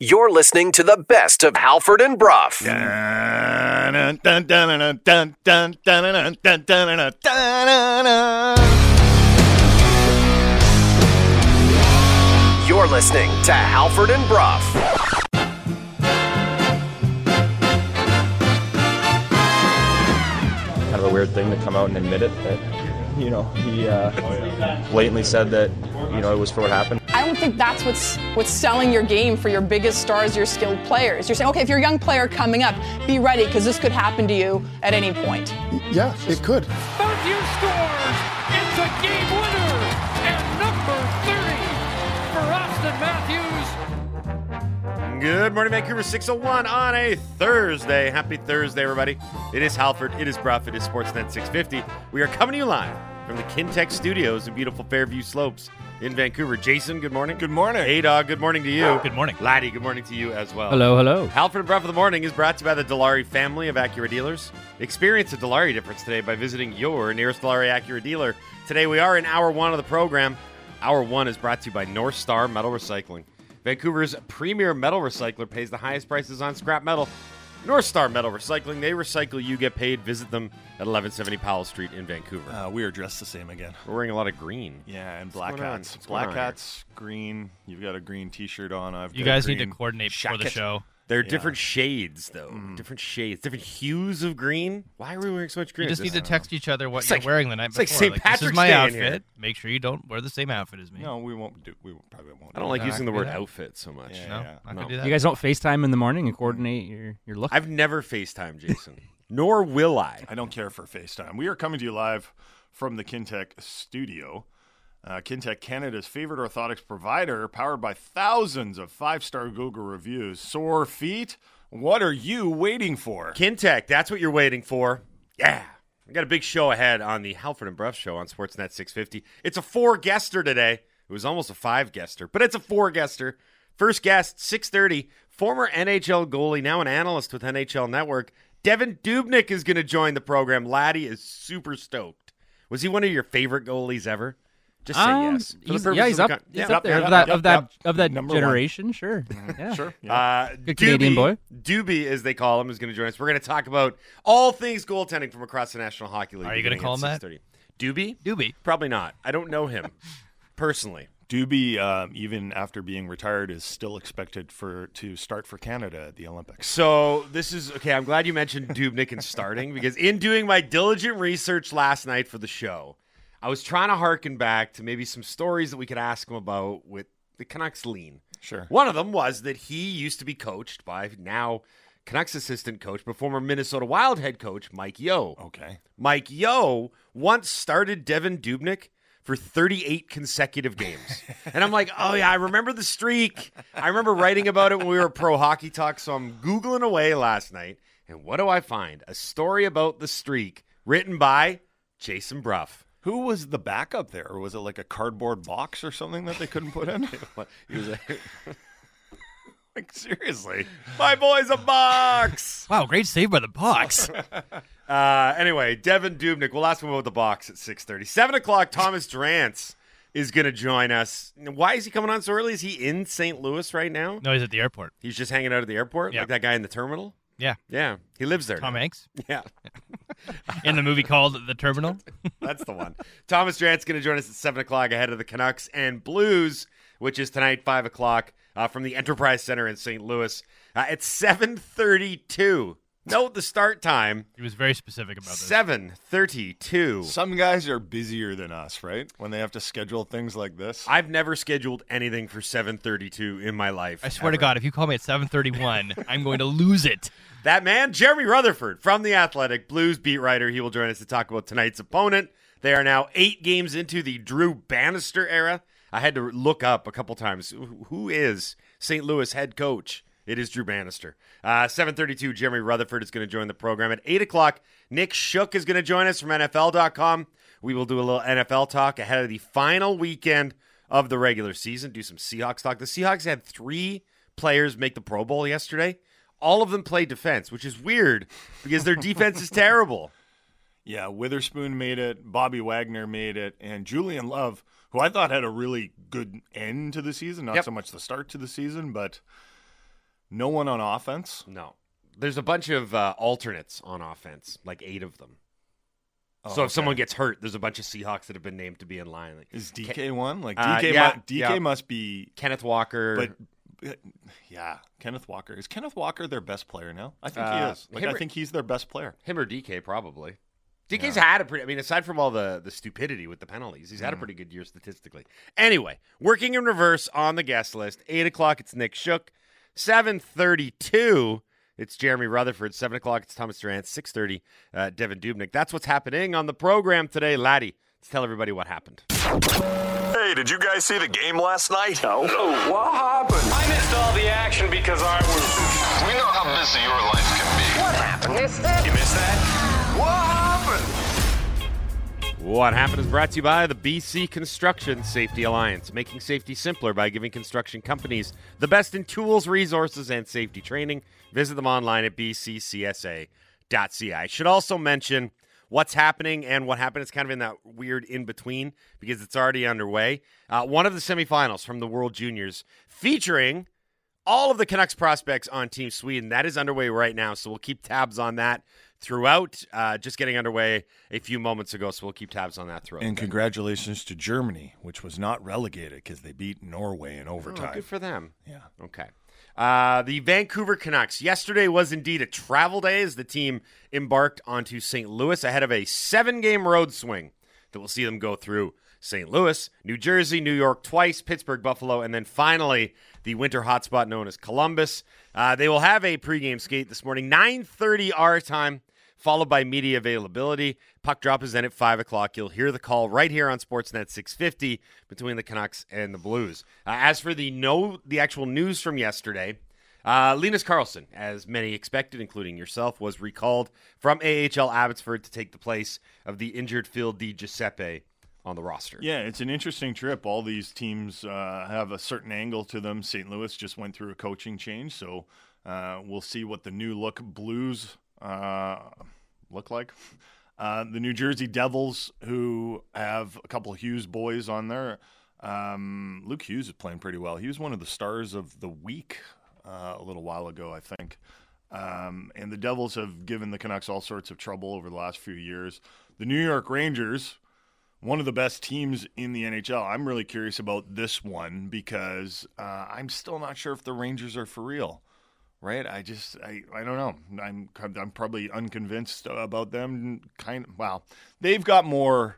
You're listening to the best of Halford and Brough. You're listening to Halford and Brough. kind of a weird thing to come out and admit it that you know he uh, blatantly said that you know it was for what happened. I don't think that's what's what's selling your game for your biggest stars, your skilled players. You're saying, okay, if you're a young player coming up, be ready because this could happen to you at any point. Yeah, it could. Matthews scores. It's Good morning, Vancouver 601 on a Thursday. Happy Thursday, everybody. It is Halford, it is Brough, it is Sportsnet 650. We are coming to you live from the Kintec Studios in beautiful Fairview Slopes in Vancouver. Jason, good morning. Good morning. Hey, dog, good morning to you. Good morning. Laddie, good morning to you as well. Hello, hello. Halford and Brough of the Morning is brought to you by the Dilawri family of Acura dealers. Experience the Dilawri difference today by visiting your nearest Dilawri Acura dealer. Today we are in hour one of the program. Hour one is brought to you by North Star Metal Recycling. Vancouver's premier metal recycler pays the highest prices on scrap metal. North Star Metal Recycling, they recycle, you get paid. Visit them at 1170 Powell Street in Vancouver. Uh, we are dressed the same again. We're wearing a lot of green. Yeah, and black hats. Black hats, green. You've got a green T-shirt on. I've You got a guys need to green coordinate before the show. They're Yeah. different shades, though. Mm. Different shades, different hues of green. Why are we wearing so much green? You just need to text each other what It's you're like- wearing the night it's like before. St. this Patrick's is my Day outfit. here. Make sure you don't wear the same outfit as me. No, we won't do. We probably won't. I don't like Not using the word do that. outfit so much. Yeah, no, yeah. I No. do that. You guys don't FaceTime in the morning and coordinate your, your look? I've never FaceTime Jason, nor will I. I don't care for FaceTime. We are coming to you live from the Kintec studio. Uh, Kintec, Canada's favorite orthotics provider, powered by thousands of five-star Google reviews. Sore feet? What are you waiting for? Kintec, that's what you're waiting for. Yeah. We got a big show ahead on the Halford and Brough show on Sportsnet 650. It's a four guester today. It was almost a five guester, but it's a four guester. First guest, 630, former NHL goalie, now an analyst with NHL Network. Devan Dubnyk is going to join the program. Laddie is super stoked. Was he one of your favorite goalies ever? Just say Um, yes. For the he's- purpose yeah, he's up, con- he's Yeah. up there yep, of that yep, of that yep. of that Number one. generation. Sure. Yeah. Sure. Yeah. Uh, Good Canadian boy. Doobie, as they call him, is going to join us. We're going to talk about all things goaltending from across the National Hockey League. Are you gonna call him that? 6:30. Doobie? Doobie. Probably not. I don't know him personally. Doobie, um, even after being retired, is still expected for to start for Canada at the Olympics. So this is okay. I'm glad you mentioned Dubnyk and starting because in doing my diligent research last night for the show, I was trying to harken back to maybe some stories that we could ask him about with the Canucks lean. Sure. One of them was that he used to be coached by now Canucks assistant coach, but former Minnesota Wild head coach Mike Yeo. Okay. Mike Yeo once started Devan Dubnyk for 38 consecutive games. and I'm like, oh, yeah, I remember the streak. I remember writing about it when we were Pro Hockey Talk. So I'm Googling away last night. And what do I find? A story about the streak written by Jason Brough. Who was the backup there? Or was it like a cardboard box or something that they couldn't put in? He was like, like seriously. my boy's a box. Wow, great save by the box. Uh, anyway, Devan Dubnyk. We'll ask him about the box at 6.30. 7 o'clock, Thomas Drance is going to join us. Why is he coming on so early? Is he in St. Louis right now? no, he's at the airport. He's just hanging out at the airport, Yeah. like that guy in the terminal. Yeah. Yeah. He lives there. Tom. Hanks? Yeah. In the movie called The Terminal? That's the one. Thomas Drance's going to join us at 7 o'clock ahead of the Canucks and Blues, which is tonight, 5 o'clock, uh, from the Enterprise Center in St. Louis. Uh, at 732, no, the start time. He was very specific about this. Seven thirty-two. Some guys are busier than us, right? When they have to schedule things like this. I've never scheduled anything for seven thirty-two in my life. I swear ever. to God, if you call me at seven thirty-one, I'm going to lose it. That man, Jeremy Rutherford from the Athletic Blues beat writer, he will join us to talk about tonight's opponent. They are now eight games into the Drew Bannister era. I had to look up a couple times who is St. Louis head coach it is Drew Bannister. Uh, 732, Jeremy Rutherford is going to join the program. At 8 o'clock, Nick Shook is going to join us from NFL.com. We will do a little NFL talk ahead of the final weekend of the regular season, do some Seahawks talk. The Seahawks had three players make the Pro Bowl yesterday. All of them play defense, which is weird because their defense is terrible. Yeah, Witherspoon made it, Bobby Wagner made it, and Julian Love, who I thought had a really good end to the season, not Yep. so much the start to the season, but No one on offense. No. There's a bunch of uh, alternates on offense, like eight of them. so Oh, if someone gets hurt, there's a bunch of Seahawks that have been named to be in line. Like Is DK one? Like Uh, DK, yeah, mu- DK yeah. must be. Kenneth Walker. But uh, yeah, Kenneth Walker is Kenneth Walker their best player now? I think he Uh, is. Like, him I think he's their best player. him or DK probably. DK's had a pretty. I mean, aside from all the the stupidity with the penalties, he's had a pretty good year statistically. Anyway, working in reverse on the guest list. Eight o'clock, it's Nick Shook. Seven thirty-two, it's Jeremy Rutherford. Seven o'clock, it's Thomas Drance. Six thirty, uh, Devan Dubnyk. That's what's happening on the program today, Laddie. Let's tell everybody what happened. Hey, did you guys see the game last night? No. what happened? I missed all the action because I was. We know how busy your life can be. What happened? Missed that? You missed that? What happened? What happened is brought to you by the BC Construction Safety Alliance, making safety simpler by giving construction companies the best in tools, resources, and safety training. Visit them online at bccsa.ca. I should also mention what's happening and what happened is kind of in that weird in between because it's already underway. Uh, one of the semifinals from the World Juniors featuring all of the Canucks prospects on Team Sweden. That is underway right now, so we'll keep tabs on that throughout. Uh, just getting underway a few moments ago, so we'll keep tabs on that throughout. And congratulations to Germany, which was not relegated because they beat Norway in Oh, overtime. good for them. Yeah. Okay. Uh, the Vancouver Canucks. Yesterday was indeed a travel day as the team embarked onto St. Louis ahead of a seven game road swing that we'll see them go through St. Louis, New Jersey, New York twice, Pittsburgh, Buffalo, and then finally the winter hotspot known as Columbus. Uh, they will have a pregame skate this morning, 9.30 our time, followed by media availability. Puck drop is then at 5 o'clock. You'll hear the call right here on Sportsnet 650 between the Canucks and the Blues. Uh, as for the no, the actual news from yesterday, uh, Linus Karlsson, as many expected, including yourself, was recalled from AHL Abbotsford to take the place of the injured Phil Di Giuseppe on the roster. Yeah, it's an interesting trip. All these teams uh, have a certain angle to them. St. Louis just went through a coaching change, so uh, we'll see what the new look Blues uh, look like. Uh, the New Jersey Devils, who have a couple Hughes boys on there. Um, Luke Hughes is playing pretty well. He was one of the stars of the week uh, a little while ago, I think. Um, and the Devils have given the Canucks all sorts of trouble over the last few years. The New York Rangers, one of the best teams in the NHL. I'm really curious about this one because uh, I'm still not sure if the Rangers are for real. Right? I just I, I don't know. I'm I'm probably unconvinced about them. Kind of, wow, they've got more.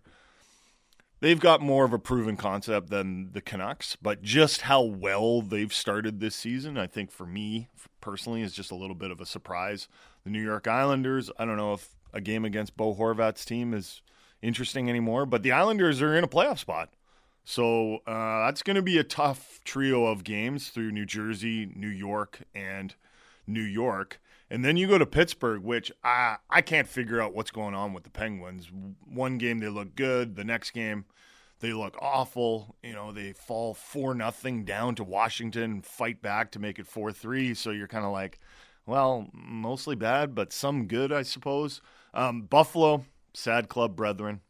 They've got more of a proven concept than the Canucks, but just how well they've started this season, I think for me personally, is just a little bit of a surprise. The New York Islanders, I don't know if a game against Bo Horvat's team is interesting anymore, but the Islanders are in a playoff spot. So uh, that's going to be a tough trio of games through New Jersey, New York, and New York. And then you go to Pittsburgh, which I, I can't figure out what's going on with the Penguins. One game they look good, the next game they look awful. You know, they fall 4 nothing down to Washington, fight back to make it 4 3. So you're kind of like, well, mostly bad, but some good, I suppose. Um, Buffalo, sad club brethren,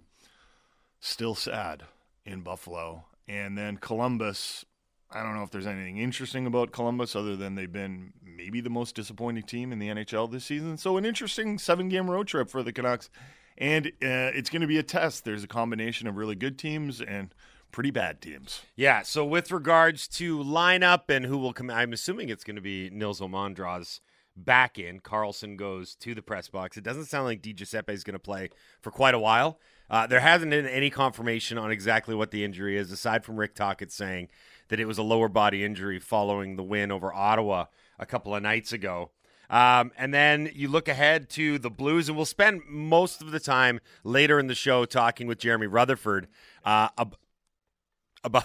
still sad in Buffalo. And then Columbus, I don't know if there's anything interesting about Columbus other than they've been maybe the most disappointing team in the NHL this season. So, an interesting seven game road trip for the Canucks. And uh, it's going to be a test. There's a combination of really good teams and pretty bad teams. Yeah. So with regards to lineup and who will come, I'm assuming it's going to be Nils Omandra's back in. Karlsson goes to the press box. It doesn't sound like Di Giuseppe is going to play for quite a while. Uh, there hasn't been any confirmation on exactly what the injury is, aside from Rick Tocchet saying that it was a lower body injury following the win over Ottawa a couple of nights ago. Um, and then you look ahead to the Blues, and we'll spend most of the time later in the show talking with Jeremy Rutherford uh, ab- about.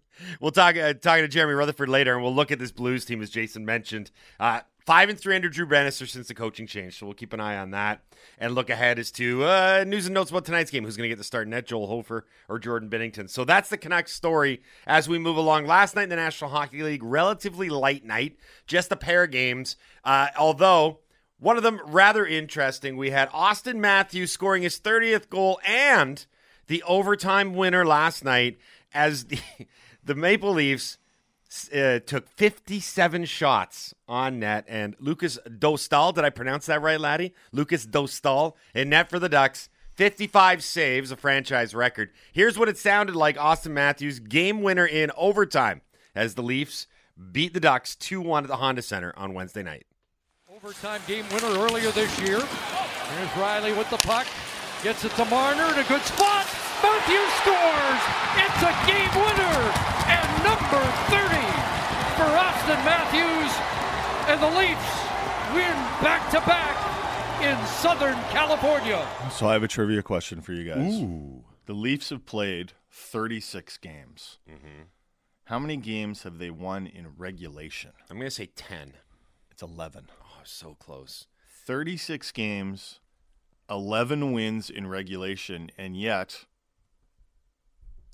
we'll talk uh, talking to Jeremy Rutherford later, and we'll look at this Blues team as Jason mentioned. Uh, five and three under Drew Bannister since the coaching change, so we'll keep an eye on that and look ahead as to uh, news and notes about tonight's game. Who's going to get the start? Net Joel Hofer or Jordan Binnington? So that's the Canucks story as we move along. Last night in the National Hockey League, relatively light night, just a pair of games. Uh, although one of them rather interesting. We had Austin Matthews scoring his 30th goal and the overtime winner last night as the the Maple Leafs uh, took 57 shots on net, and Lukas Dostal, did I pronounce that right, laddie? Lukas Dostal in net for the Ducks. 55 saves, a franchise record. Here's what it sounded like Austin Matthews, game winner in overtime, as the Leafs beat the Ducks 2 1 at the Honda Center on Wednesday night. Overtime game winner earlier this year. Here's Rielly with the puck. Gets it to Marner in a good spot. Matthews scores. It's a game winner. And number 30 for Austin Matthews. And the Leafs win back to back in Southern California. So I have a trivia question for you guys. Ooh. The Leafs have played 36 games. Mm-hmm. How many games have they won in regulation? I'm going to say 10. It's 11. Oh, so close. 36 games, 11 wins in regulation, and yet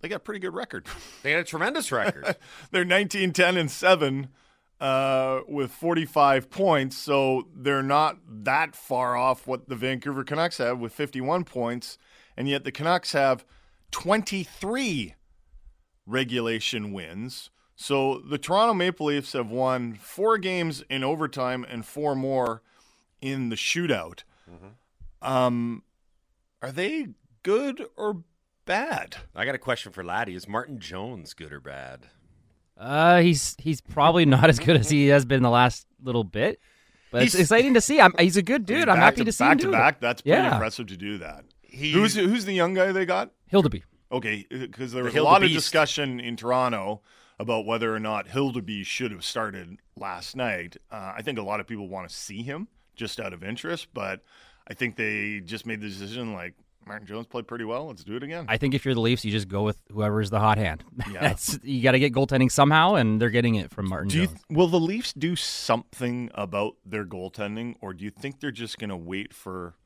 they got a pretty good record. They had a tremendous record. they're 19, 10, and 7 uh, with 45 points, so they're not that far off what the Vancouver Canucks have with 51 points, and yet the Canucks have 23 regulation wins. So the Toronto Maple Leafs have won four games in overtime and four more in the shootout. Um, are they good or bad? I got a question for Laddie. Is Martin Jones good or bad? Uh, he's he's probably not as good as he has been the last little bit, but it's exciting to see. I'm, he's a good I mean, dude. I'm happy to, to see back him to back. it. That's pretty Yeah. impressive to do that. He- who's who's the young guy they got? Hildeby. Okay, because there The was a lot of discussion in Toronto about whether or not Hildeby should have started last night. Uh, I think a lot of people want to see him just out of interest, but I think they just made the decision like Martin Jones played pretty well. Let's do it again. I think if you're the Leafs, you just go with whoever's the hot hand. Yeah. That's you got to get goaltending somehow, and they're getting it from Martin do you, Jones. will the Leafs do something about their goaltending, or do you think they're just going to wait for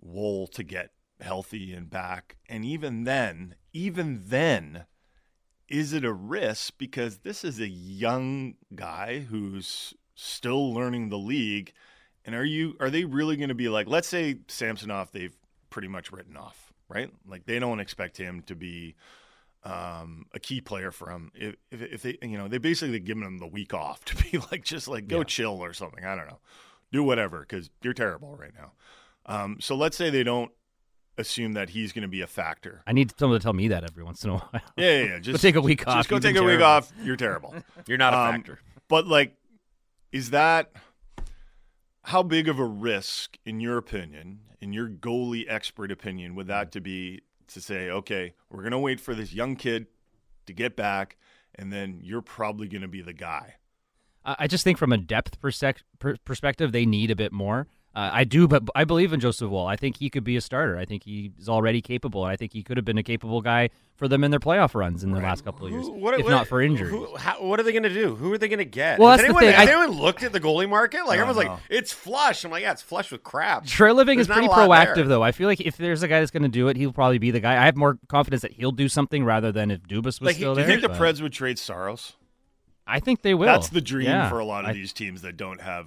Woll to get healthy and back? And even then, even then, is it a risk because this is a young guy who's still learning the league? And are you are they really going to be like, let's say Samsonov, they've pretty much written off, right? Like they don't expect him to be um, a key player for him. If, if, if they, you know, they basically given him the week off to be like, just like go chill or something. I don't know, do whatever because you're terrible right now. Um, so let's say they don't assume that he's going to be a factor. I need someone to tell me that every once in a while. Yeah, yeah, yeah. Just take a week off. just go You've take a week off. You're terrible. You're not a Um, factor. But like, is that how big of a risk, in your opinion, in your goalie expert opinion, would that to be to say, okay, we're going to wait for this young kid to get back, and then you're probably going to be the guy. I just think from a depth perspective, they need a bit more. Uh, I do, but I believe in Joseph Woll. I think he could be a starter. I think he's already capable. I think he could have been a capable guy for them in their playoff runs in the last couple of years, Who- what- if what- not for injury. what are they going to do? Who are they going to get? Well, has that's the thing. Has I- anyone looked at the goalie market? Like No, everyone's no. like, it's flush. I'm like, yeah, it's flush with crap. Treliving There's is pretty proactive, there. though. I feel like if there's a guy that's going to do it, he'll probably be the guy. I have more confidence that he'll do something rather than if Dubas was Like, still Do you there. think the Preds would trade Saros? I think they will. That's the dream Yeah. for a lot of I- these teams that don't have.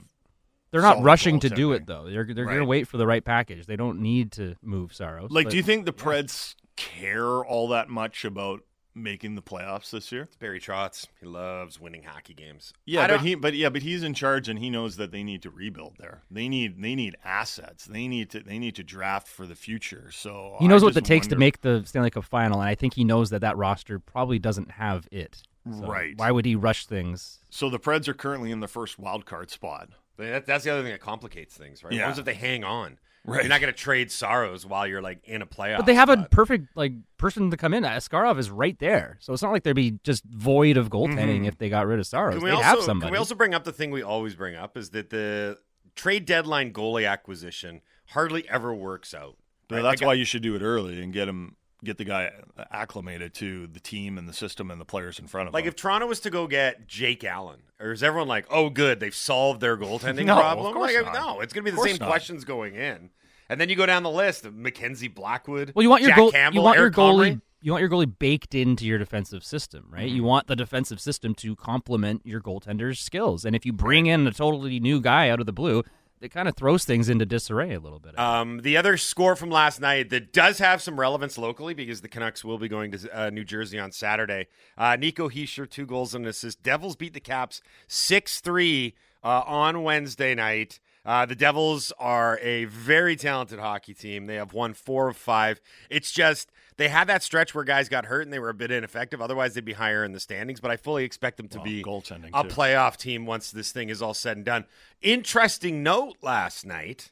They're not rushing to do goaltending. it though. They're they're going to wait for the right package. They don't need to move Saros. Like, but- do you think the Preds care all that much about making the playoffs this year? Barry Trotz, he loves winning hockey games. Yeah, but he, but yeah, but he's in charge, and he knows that they need to rebuild there. They need, they need assets. They need to, they need to draft for the future. So He knows I what it just takes to make the Stanley Cup final, and I think he knows that that roster probably doesn't have it. So Right. Why would he rush things? So the Preds are currently in the first wild card spot. That, that's the other thing that complicates things, right? Yeah. What if they hang on? Right. You're not going to trade Saros while you're like in a playoff. But they have a perfect like person to come in. Askarov is right there, so it's not like they'd be just void of goaltending mm-hmm. if they got rid of Saros. Can They'd we, also, have somebody. can we also bring up the thing we always bring up is that the trade deadline goalie acquisition hardly ever works out. So right? that's Like, why you should do it early and get him, get the guy acclimated to the team and the system and the players in front of Like him. Like if Toronto was to go get Jake Allen, or is everyone like, "Oh, good, they've solved their goaltending No, of problem"? course like, not. no, it's going to be the same not. questions going in, and then you go down the list Mackenzie Blackwood. well, you want your Jack goal. Campbell, you want Eric your goalie. Comrie. You want your goalie baked into your defensive system, right? Mm-hmm. You want the defensive system to complement your goaltender's skills. And if you bring in a totally new guy out of the blue, it kind of throws things into disarray a little bit. Um, the other score from last night that does have some relevance locally because the Canucks will be going to uh, New Jersey on Saturday. Uh, Nico Hischier, two goals and an assist. Devils beat the Caps 6 3 uh, on Wednesday night. Uh, the Devils are a very talented hockey team. They have won four of five. It's just they had that stretch where guys got hurt and they were a bit ineffective. Otherwise, they'd be higher in the standings. But I fully expect them to Well, be goaltending, a too. playoff team once this thing is all said and done. Interesting note last night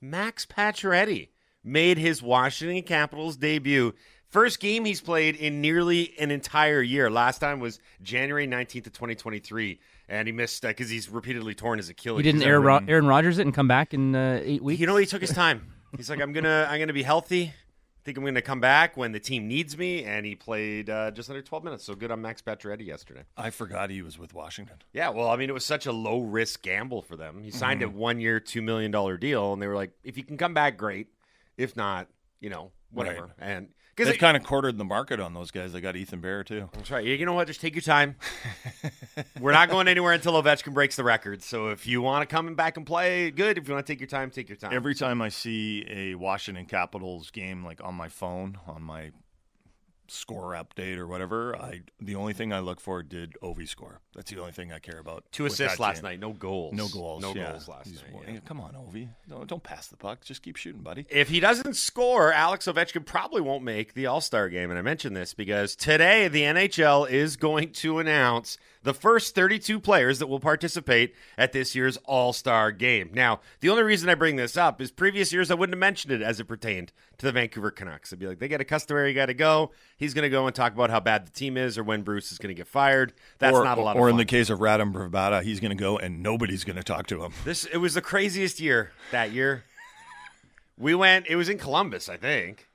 Max Pacioretty made his Washington Capitals debut. First game he's played in nearly an entire year. Last time was January 19th of 2023, and he missed because he's repeatedly torn his Achilles. he didn't Aaron, Ro- Aaron Rodgers it and come back in uh, eight weeks. You know, he took his time. He's like, I'm gonna, I'm gonna be healthy. I think I'm gonna come back when the team needs me, and he played uh, just under 12 minutes. So good on Max Pacioretty yesterday. I forgot he was with Washington. Yeah, well, I mean, it was such a low risk gamble for them. He signed Mhm. a one year, two million dollar deal, and they were like, if you can come back, great. If not, you know, whatever. Right. And They've kind of quartered the market on those guys. They got Ethan Bear too. that's right. You know what? Just take your time. We're not going anywhere until Ovechkin breaks the record. So if you want to come back and play, good. If you want to take your time, take your time. Every time I see a Washington Capitals game, like on my phone, on my score update or whatever, I the only thing I look for did Ovi score. That's the only thing I care about. Two assists last team. night, no goals. No goals. No yeah. goals last He's- night, yeah. Come on, Ovi. No, don't pass the puck. Just keep shooting, buddy. If he doesn't score, Alex Ovechkin probably won't make the All Star game. And I mention this because today the NHL is going to announce the first 32 players that will participate at this year's All Star game. Now, the only reason I bring this up is previous years I wouldn't have mentioned it as it pertained to the Vancouver Canucks. I'd be like, they got a customary guy to go. He's going to go and talk about how bad the team is or when Bruce is going to get fired. That's or, not a lot Or in the case of Radim Vrbata, he's going to go and nobody's going to talk to him. This it was the craziest year that year. We went. It was in Columbus, I think.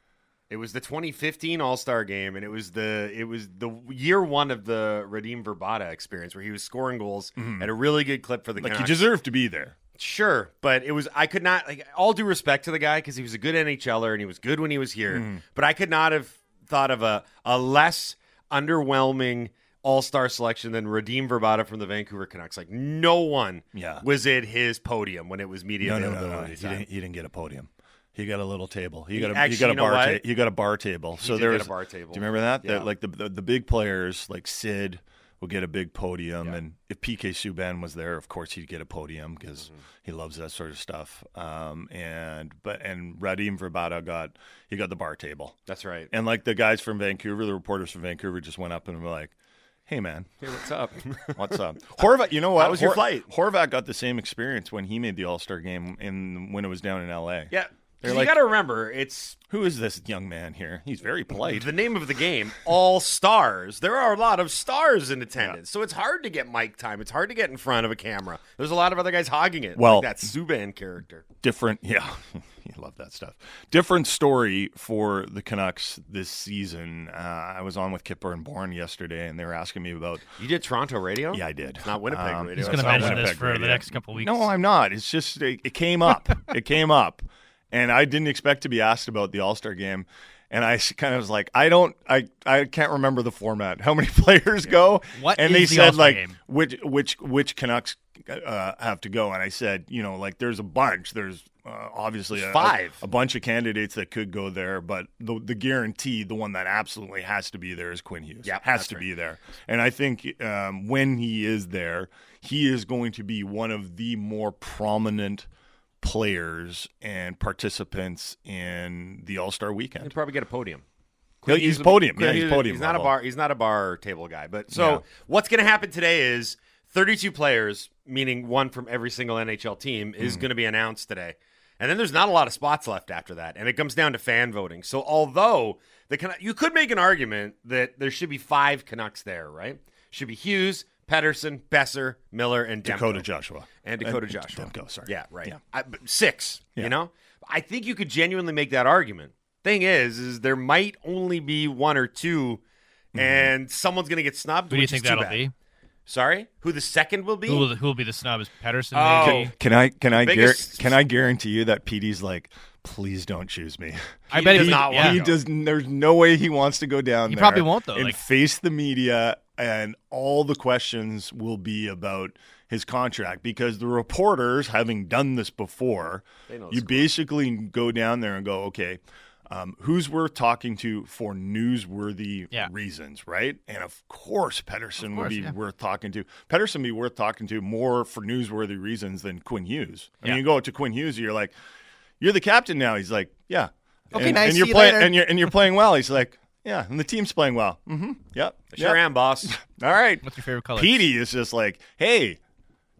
It was the 2015 All Star Game, and it was the it was the year one of the Radim Vrbata experience, where he was scoring goals Mhm. at a really good clip for the Like he deserved to be there. Sure, but it was I could not like all due respect to the guy because he was a good NHLer and he was good when he was here. Mhm. But I could not have thought of a a less underwhelming All Star selection than Radim Vrbata from the Vancouver Canucks. Like no one Yeah. was at his podium when it was media No, no, no, no. He didn't, he didn't get a podium. He got a little table. He, got a actually, he got a you know bar. Ta- he got a bar table. He so there was a bar table. Do you remember that? Yeah. That like the, the the big players like Sid will get a big podium, and if PK Subban was there, of course he'd get a podium because Mm-hmm. he loves that sort of stuff. Um, and but and Radim Vrbata got he got the bar table. That's right. And like the guys from Vancouver, the reporters from Vancouver just went up and were like. Hey man, Hey, what's up? What's up? Horvat, you know what? How was your Hor- flight? Horvat got the same experience when he made the All Star game in when it was down in L.A. Yeah, They're you like- got to remember it's Who is this young man here? He's very polite. the name of the game. All stars. There are a lot of stars in attendance, so it's hard to get mic time. It's hard to get in front of a camera. There's a lot of other guys hogging it. Well- like that Subban character. Different, yeah, you love that stuff. Different story for the Canucks this season. Uh, I was on with Kyper and Bourne yesterday, and they were asking me about. You did Toronto radio? Yeah, I did. It's not Winnipeg Um, radio. He's going to mention this Winnipeg for the next couple weeks. No, I'm not. It's just it, it came up. it came up, and I didn't expect to be asked about the All Star game. And I kind of was like, I don't, I, I can't remember the format. How many players go? What and is they the said All-Star like game? which which which Canucks uh, have to go. And I said, you know, like there's a bunch. There's uh, obviously a, Five. a, a bunch of candidates that could go there, but the the guarantee, the one that absolutely has to be there is Quinn Hughes. Yeah, has to right. be there. And I think um, when he is there, he is going to be one of the more prominent players and participants in the All Star Weekend. He'd probably get a podium. He'll- he's podium. Yeah, he's he's, podium. He's not a bar. He's not a bar table guy. But so Yeah. what's going to happen today is 32 players, meaning one from every single NHL team, is Hmm. going to be announced today. And then there's not a lot of spots left after that, and it comes down to fan voting. So although the you could make an argument that there should be five Canucks there, right? Should be Hughes, Pettersson, Boeser, Miller, and Demko. Dakota Joshua and Dakota And Joshua. Demko, sorry. Yeah, right. Yeah. I, six. Yeah. You know, I think you could genuinely make that argument. Thing is, is there might only be one or 2 Mm-hmm. and someone's going to get snubbed. Who do you think that'll bad. be? Sorry, who the second will be? Who will, who will be the snub? Is Pettersson? Oh. maybe? Can I can I biggest- guar- can I guarantee you that Petey's like, please don't choose me. I He bet does he not yeah. He does. There's no way he wants to go down He there. probably won't, though, And like- face the media and all the questions will be about his contract because the reporters, having done this before, you basically go down there and go, okay, um, who's worth talking to for newsworthy Yeah. reasons, right? And of course, Pettersson would be yeah. worth talking to. Pettersson would be worth talking to more for newsworthy reasons than Quinn Hughes. I mean, Yeah. you go to Quinn Hughes, you're like, you're the captain now. He's like, yeah. Okay, and, nice, And you're see you playing, later. and you're and you're playing well. He's like, yeah, and the team's playing well. Mm-hmm. Yep. Sure yep. am, boss. All right. What's your favorite color? Petey is just like, hey,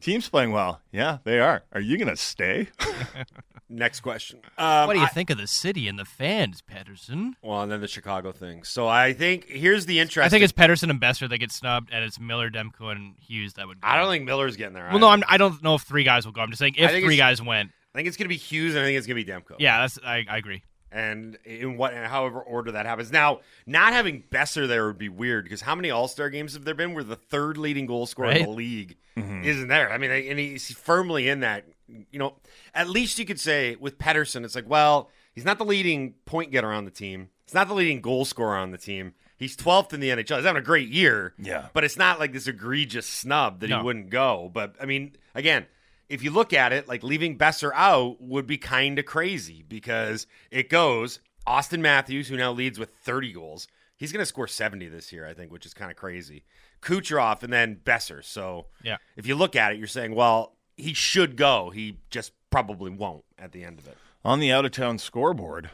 team's playing well. Yeah, they are. Are you gonna stay? Next question. Um, what do you I- think of the city and the fans, Pettersson? Well, and then the Chicago thing. So I think here's the interesting. I think it's Pettersson and Boeser that get snubbed, and it's Miller, Demko, and Hughes that would. Go. I don't think Miller's getting there. Well, no, I'm, I don't know if three guys will go. I'm just saying if three guys went. I think it's going to be Hughes, and I think it's going to be Demko. Yeah, that's I, I agree. And in what, and however order that happens. Now, not having Boeser there would be weird because how many All Star games have there been where the third leading goal scorer in the league mm-hmm. isn't there? I mean, and he's firmly in that. You know, at least you could say with Pettersson, it's like, well, he's not the leading point getter on the team. He's not the leading goal scorer on the team. He's 12th in the NHL. He's having a great year. Yeah. But it's not like this egregious snub that he wouldn't go. But I mean, again, if you look at it, like leaving Boeser out would be kind of crazy because it goes Austin Matthews, who now leads with 30 goals. He's going to score 70 this year, I think, which is kind of crazy. Kucherov and then Boeser. So Yeah. if you look at it, you're saying, well, he should go. He just probably won't at the end of it. On the out of town scoreboard,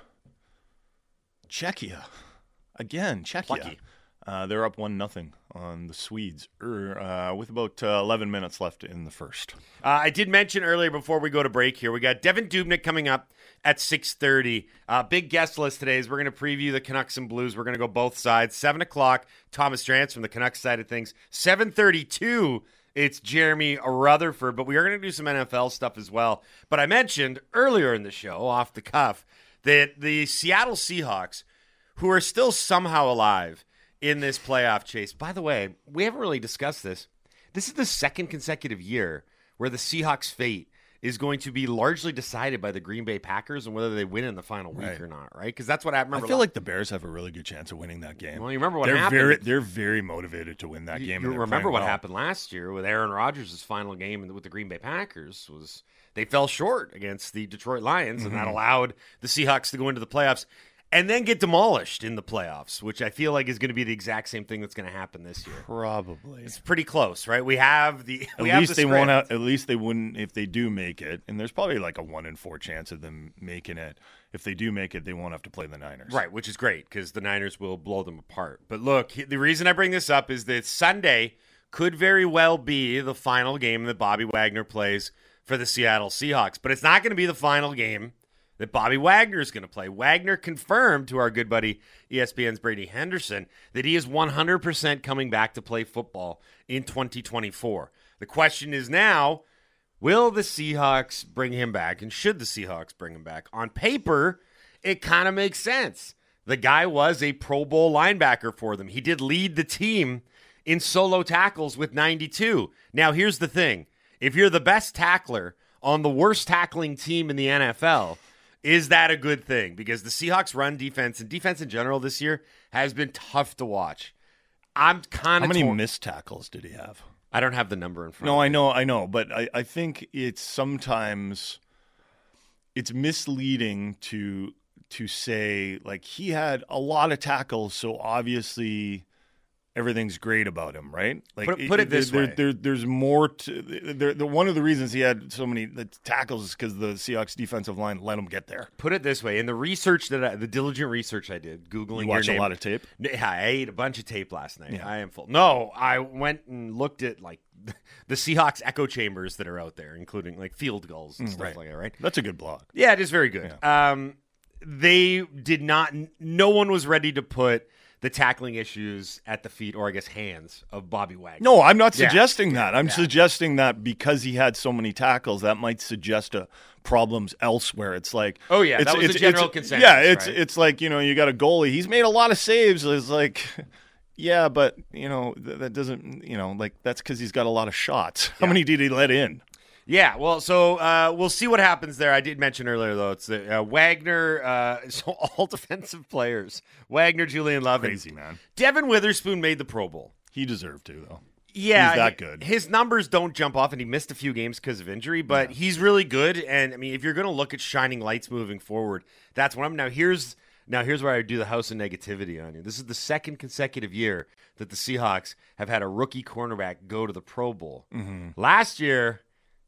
Czechia. Again, Czechia. Lucky. Uh, they're up one nothing on the Swedes er, uh, with about uh, 11 minutes left in the first. Uh, I did mention earlier before we go to break here, we got Devan Dubnyk coming up at 6.30. Uh, big guest list today is we're going to preview the Canucks and Blues. We're going to go both sides. 7 o'clock, Thomas Drance from the Canucks side of things. 7.32, it's Jeremy Rutherford. But we are going to do some NFL stuff as well. But I mentioned earlier in the show, off the cuff, that the Seattle Seahawks, who are still somehow alive in this playoff chase. By the way, we haven't really discussed this. This is the second consecutive year where the Seahawks' fate is going to be largely decided by the Green Bay Packers and whether they win in the final week Right. or not, right? Because that's what I remember. I feel la- like the Bears have a really good chance of winning that game. Well, you remember what they're happened. Very, they're very motivated to win that you, game. you remember what well. happened last year with Aaron Rodgers' final game with the Green Bay Packers was they fell short against the Detroit Lions, and Mm-hmm. that allowed the Seahawks to go into the playoffs and then get demolished in the playoffs, which I feel like is going to be the exact same thing that's going to happen this year. Probably. It's pretty close, right? We have the At least the they won't. at least they wouldn't if they do make it. And there's probably like a one in four chance of them making it. If they do make it, they won't have to play the Niners. Right, which is great because the Niners will blow them apart. But look, the reason I bring this up is that Sunday could very well be the final game that Bobby Wagner plays for the Seattle Seahawks. But it's not going to be the final game that Bobby Wagner is going to play. Wagner confirmed to our good buddy ESPN's Brady Henderson that he is 100% coming back to play football in 2024. The question is now Will the Seahawks bring him back? And should the Seahawks bring him back? On paper, it kind of makes sense. The guy was a Pro Bowl linebacker for them. He did lead the team in solo tackles with 92. Now, here's the thing if you're the best tackler on the worst tackling team in the NFL, is that a good thing? Because the Seahawks run defense and defense in general this year has been tough to watch. I'm kind of How many missed tackles did he have? I don't have the number in front. No, I know, I know, but I, I think it's sometimes it's misleading to to say like he had a lot of tackles, so obviously everything's great about him, right? Like Put it- put it this there, way. there, there's more to there, the one of the reasons he had so many tackles is because the Seahawks defensive line let him get there. Put it this way: in the research that I, the diligent research I did, googling You watch a name- lot of tape? Yeah, I ate a bunch of tape last night. Yeah. I am full. No, I went and looked at like the Seahawks echo chambers that are out there, including like Field Gulls and Mm, stuff right. like that. Right? That's a good blog. Yeah, it is very good. Um, they did not. No one was ready to put the tackling issues at the feet, or I guess hands, of Bobby Wagner. No, I'm not Yeah. suggesting that. I'm Yeah. suggesting that because he had so many tackles, that might suggest a problems elsewhere. It's like, Oh, yeah, that was the it's- general it's- consensus, Yeah, it's right? it's like you know you got a goalie. He's made a lot of saves. It's like, yeah, but you know th- that doesn't you know like that's because he's got a lot of shots. How many did he let in? Yeah, well, so uh, we'll see what happens there. I did mention earlier, though, it's uh, Wagner, uh, so all defensive players Wagner, Julian Love, Crazy man. Devon Witherspoon made the Pro Bowl. He deserved to though. Yeah, he's that good. His numbers don't jump off, and he missed a few games because of injury, but he's really good. And I mean, if you're going to look at shining lights moving forward, that's of them. Now here's now here's where I do the house of negativity on you. This is the second consecutive year that the Seahawks have had a rookie cornerback go to the Pro Bowl. Mhm. Last year,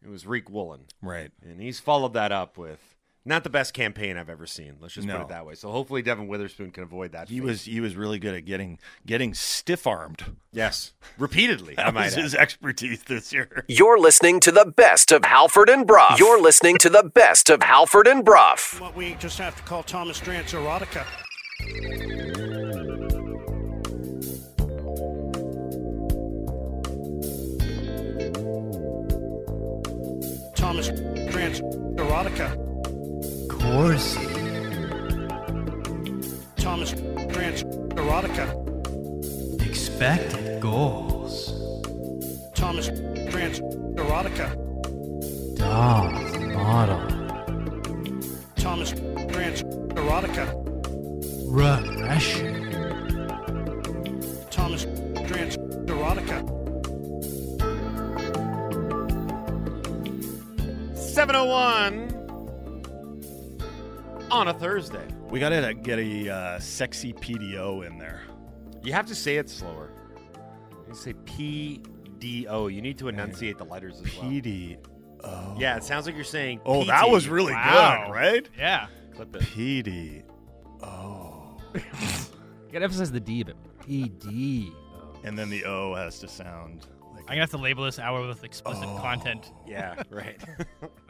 it was Riq Woolen, Right. and he's followed that up with not the best campaign I've ever seen. Let's just put it that way. So hopefully, Devon Witherspoon can avoid that. He fate. was he was really good at getting getting stiff armed. yes, repeatedly. I That might was add. his expertise this year. You're listening to the best of Halford and Brough. You're listening to the best of Halford and Brough. What we just have to call Thomas Drance erotica. Thomas Drance erotica. Corsi. Thomas Drance erotica. Expected goals. Thomas Drance erotica. Dog model. Thomas Drance erotica. Regression. Thomas Drance erotica. 701 on a Thursday. We got to get a uh, sexy PDO in there. You have to say it slower. You say P D O. You need to enunciate the letters as well. PD. Yeah, it sounds like you're saying. Oh, that was really Wow. good, right? Yeah. Clip it. PD. Oh. You gotta emphasize the D a bit. PD. And then the O has to sound like I'm gonna have to label this hour with explicit Oh. content. Yeah, right.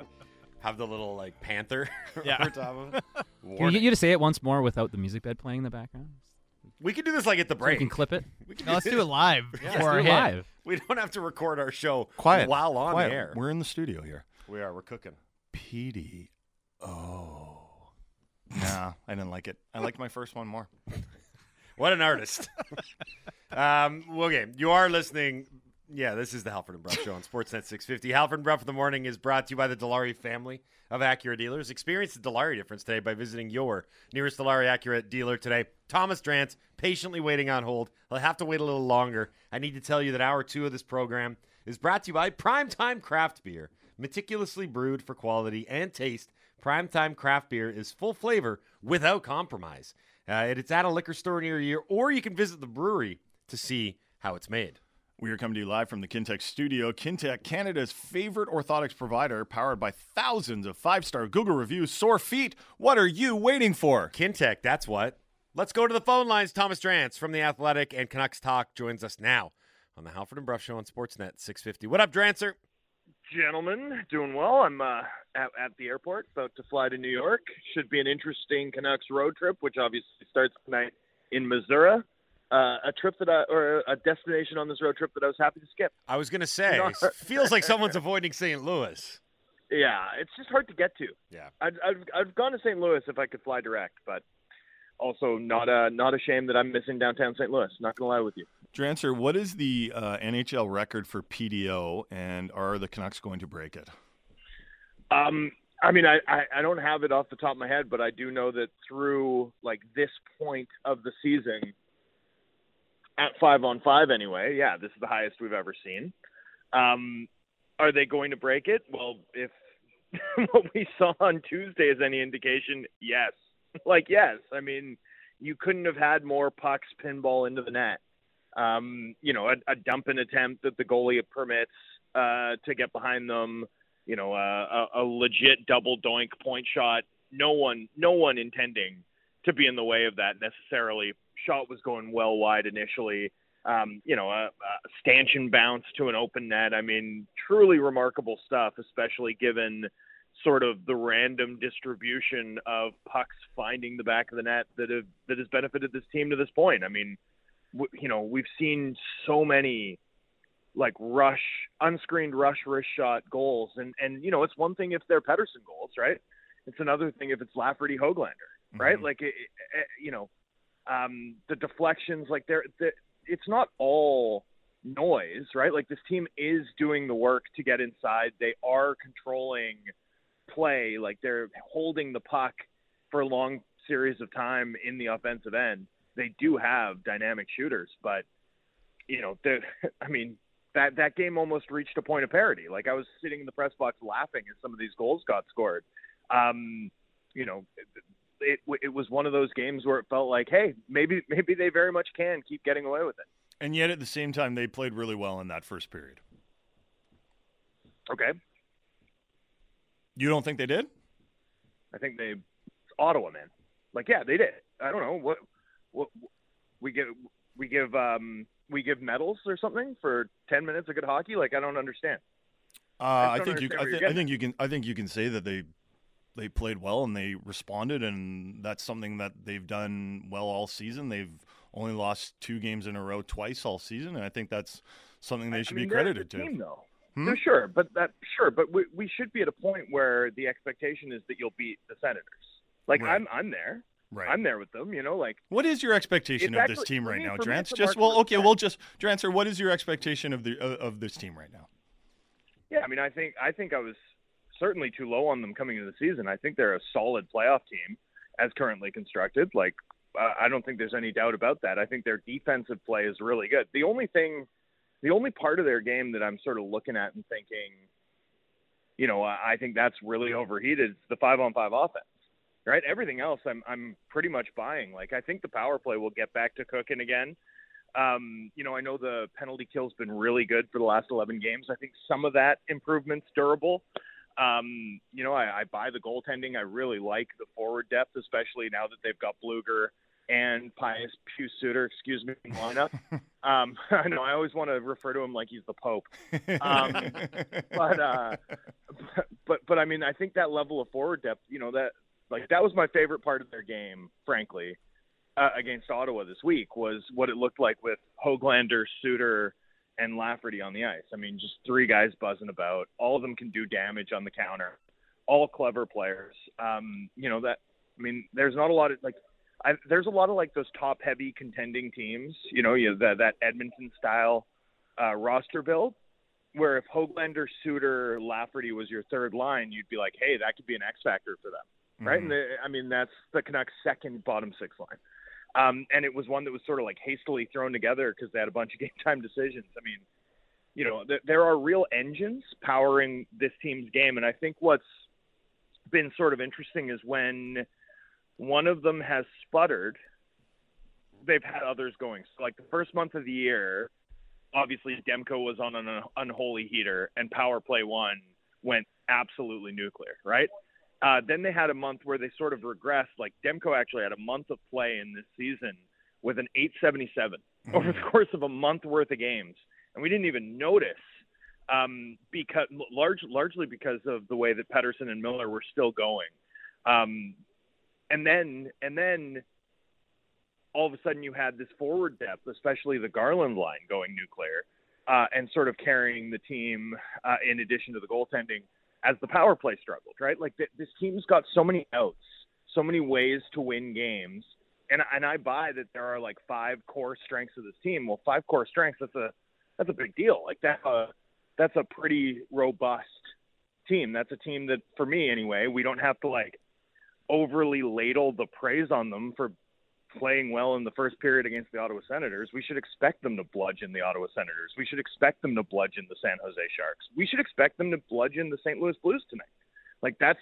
have the little like panther Yeah. over top of it. Can we get you to say it once more without the music bed playing in the background? We can do this like at the So we can clip it. We can No, let's do it live Yeah, before let's do it hit. live. We don't have to record our show quiet while on quiet. air. We're in the studio here. We are. We're cooking. PD. Oh. Nah, I didn't like it. I liked my first one more. What an artist. um, okay, you are listening. Yeah, this is the Halford and Brough Show on Sportsnet 650. Halford and Bruff in the Morning is brought to you by the Dilawri family of Acura dealers. Experience the Dilawri difference today by visiting your nearest Dilawri Acura dealer today. Thomas Drance, patiently waiting on hold. I'll have to wait a little longer. I need to tell you that hour two of this program is brought to you by Primetime Craft Beer. Meticulously brewed for quality and taste, Primetime Craft Beer is full flavor without compromise. Uh, it's at a liquor store near you, or you can visit the brewery to see how it's made. We are coming to you live from the Kintec studio. Kintec, Canada's favorite orthotics provider, powered by thousands of five star Google reviews. Sore feet, what are you waiting for? Kintec, that's what. Let's go to the phone lines. Thomas Drance from The Athletic and Canucks Talk joins us now on the Halford and Brough Show on Sportsnet 650. What up, Drancer? Gentlemen, doing well. I'm uh, at, at the airport, about to fly to New York. Should be an interesting Canucks road trip, which obviously starts tonight in Missouri. Uh, a trip that I, or a destination on this road trip that I was happy to skip. I was going to say, No. feels like someone's avoiding St. Louis. Yeah, it's just hard to get to. Yeah. I'd, I've I've gone to St. Louis if I could fly direct, but also not a not a shame that I'm missing downtown St. Louis. Not gonna lie with you. Drancer, what is the uh, NHL record for PDO, and are the Canucks going to break it? Um, I mean, I, I, I don't have it off the top of my head, but I do know that through like this point of the season, at five on five anyway, yeah, this is the highest we've ever seen. Um, are they going to break it? Well, if what we saw on Tuesday is any indication, yes. Like yes, I mean, you couldn't have had more pucks pinball into the net. Um, you know, a, a dumping attempt that the goalie permits uh, to get behind them you know, uh, a, a legit double doink point shot. No one, no one intending to be in the way of that necessarily. Shot was going well wide initially. Um, you know, a, a stanchion bounce to an open net. I mean, truly remarkable stuff, especially given sort of the random distribution of pucks finding the back of the net that have that has benefited this team to this point. I mean, w- you know, we've seen so many like rush, unscreened rush wrist shot goals, and and you know it's one thing if they're Pettersson goals, right? It's another thing if it's Lafferty Hoglander, right? Like it, it, you know, um, the deflections, like they're, they it's not all noise, right? Like this team is doing the work to get inside. They are controlling play, like they're holding the puck for a long series of time in the offensive end. They do have dynamic shooters, but you know, I mean, that that game almost reached a point of parity. Like I was sitting in the press box laughing as some of these goals got scored. Um, you know, it, it was one of those games where it felt like, hey, maybe maybe they very much can keep getting away with it. And yet, at the same time, they played really well in that first period. Okay, You don't think they did? I think they Ottawa, man. Like, yeah, they did. I don't know what what we give we give um we give medals or something for ten minutes of good hockey. Like, I don't understand. Uh, I I don't think you. I, thi- I think you can. I think you can say that they they played well and they responded, and that's something that they've done well all season. They've only lost two games in a row twice all season, and I think that's something they I should mean, be credited to. Team, though. Hmm? No, sure, but that sure, but we we should be at a point where the expectation is that you'll beat the Senators. Like Right. I'm I'm there. Right. I'm there with them. You know, like What is your expectation of this team right me- now, Drance? Just well, okay, we'll just Drancer. What is your expectation of the of, of this team right now? Yeah, I mean, I think I think I was certainly too low on them coming into the season. I think they're a solid playoff team as currently constructed. Like, I don't think there's any doubt about that. I think their defensive play is really good. The only thing, the only part of their game that I'm sort of looking at and thinking, you know, I I think that's really overheated is the five on five offense. Right, everything else I'm I'm pretty much buying. Like, I think the power play will get back to cooking again. Um, you know, I know the penalty kill's been really good for the last 11 games. I think some of that improvement's durable. Um, you know, I, I buy the goaltending. I really like the forward depth, especially now that they've got Blueger and Pius Pew Suter, excuse me, in lineup. um, I know I always want to refer to him like he's the Pope. Um, but, uh, but, but, but I mean, I think that level of forward depth, you know, that, like, that was my favorite part of their game, frankly uh, against Ottawa this week was what it looked like with Hoglander, Suter, and Lafferty on the ice. I mean, just three guys buzzing about. All of them can do damage on the counter. All clever players. Um, you know that. I mean, there's not a lot of like. I, there's a lot of like those top-heavy contending teams. You know, you that that Edmonton style uh, roster build, where if Hoglander, Suter, Lafferty was your third line, you'd be like, hey, that could be an X factor for them, right? Mhm. And the, I mean, that's the Canucks' second bottom six line. Um, and it was one that was sort of like hastily thrown together because they had a bunch of game time decisions. I mean, you know, th- there are real engines powering this team's game, and I think what's been sort of interesting is when one of them has sputtered, they've had others going. So, like the first month of the year, obviously Demko was on an unholy heater, and Power Play One went absolutely nuclear, right? Uh, then they had a month where they sort of regressed. Like Demko actually had a month of play in this season with an 877 over the course of a month worth of games, and we didn't even notice um, because large, largely because of the way that Pettersson and Miller were still going. Um, and then and then all of a sudden you had this forward depth, especially the Garland line going nuclear, uh, and sort of carrying the team uh, in addition to the goaltending as the power play struggled, right? Like th- this team's got so many outs, so many ways to win games, and and I buy that there are like five core strengths of this team. Well, five core strengths that's a that's a big deal. Like that's a that's a pretty robust team. That's a team that, for me anyway, we don't have to like overly ladle the praise on them for playing well in the first period against the Ottawa Senators. We should expect them to bludgeon the Ottawa Senators. We should expect them to bludgeon the San Jose Sharks. We should expect them to bludgeon the St. Louis Blues tonight. Like that's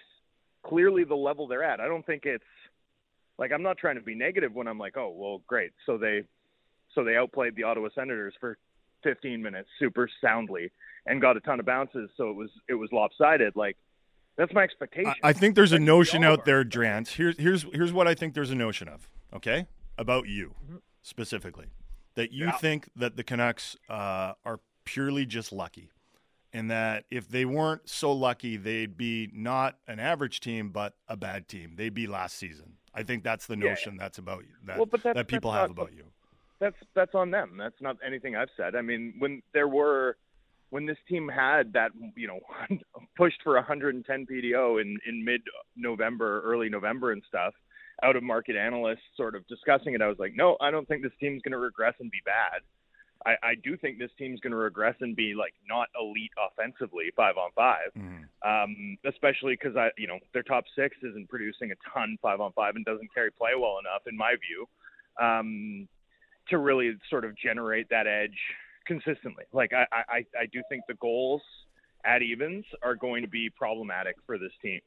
clearly the level they're at. I don't think it's like I'm not trying to be negative when I'm like, "Oh, well, great. So they so they outplayed the Ottawa Senators for 15 minutes super soundly and got a ton of bounces, so it was it was lopsided." Like that's my expectation. I, I think there's a notion out there, Drance. Here's here's here's what I think there's a notion of. Okay, about you specifically, that you Mm-hmm. Yeah. think that the Canucks uh, are purely just lucky, and that if they weren't so lucky, they'd be not an average team, but a bad team. They'd be last season. I think that's the Yeah. notion that's about you. That, Well, that's- that people have about you. that's that's on them. That's not anything I've said. I mean, when there were when this team had that, you know, pushed for 110 PDO in in mid November, early November and stuff, out of market analysts sort of discussing it, I was like, no, I don't think this team's going to regress and be bad. I, I do think this team's going to regress and be like not elite offensively, five on 5 um, especially because I, you know, their top six isn't producing a ton five on five and doesn't carry play well enough, in my view. Um, to really sort of generate that edge consistently. Like I, I, I do think the goals at evens are going to be problematic for this team.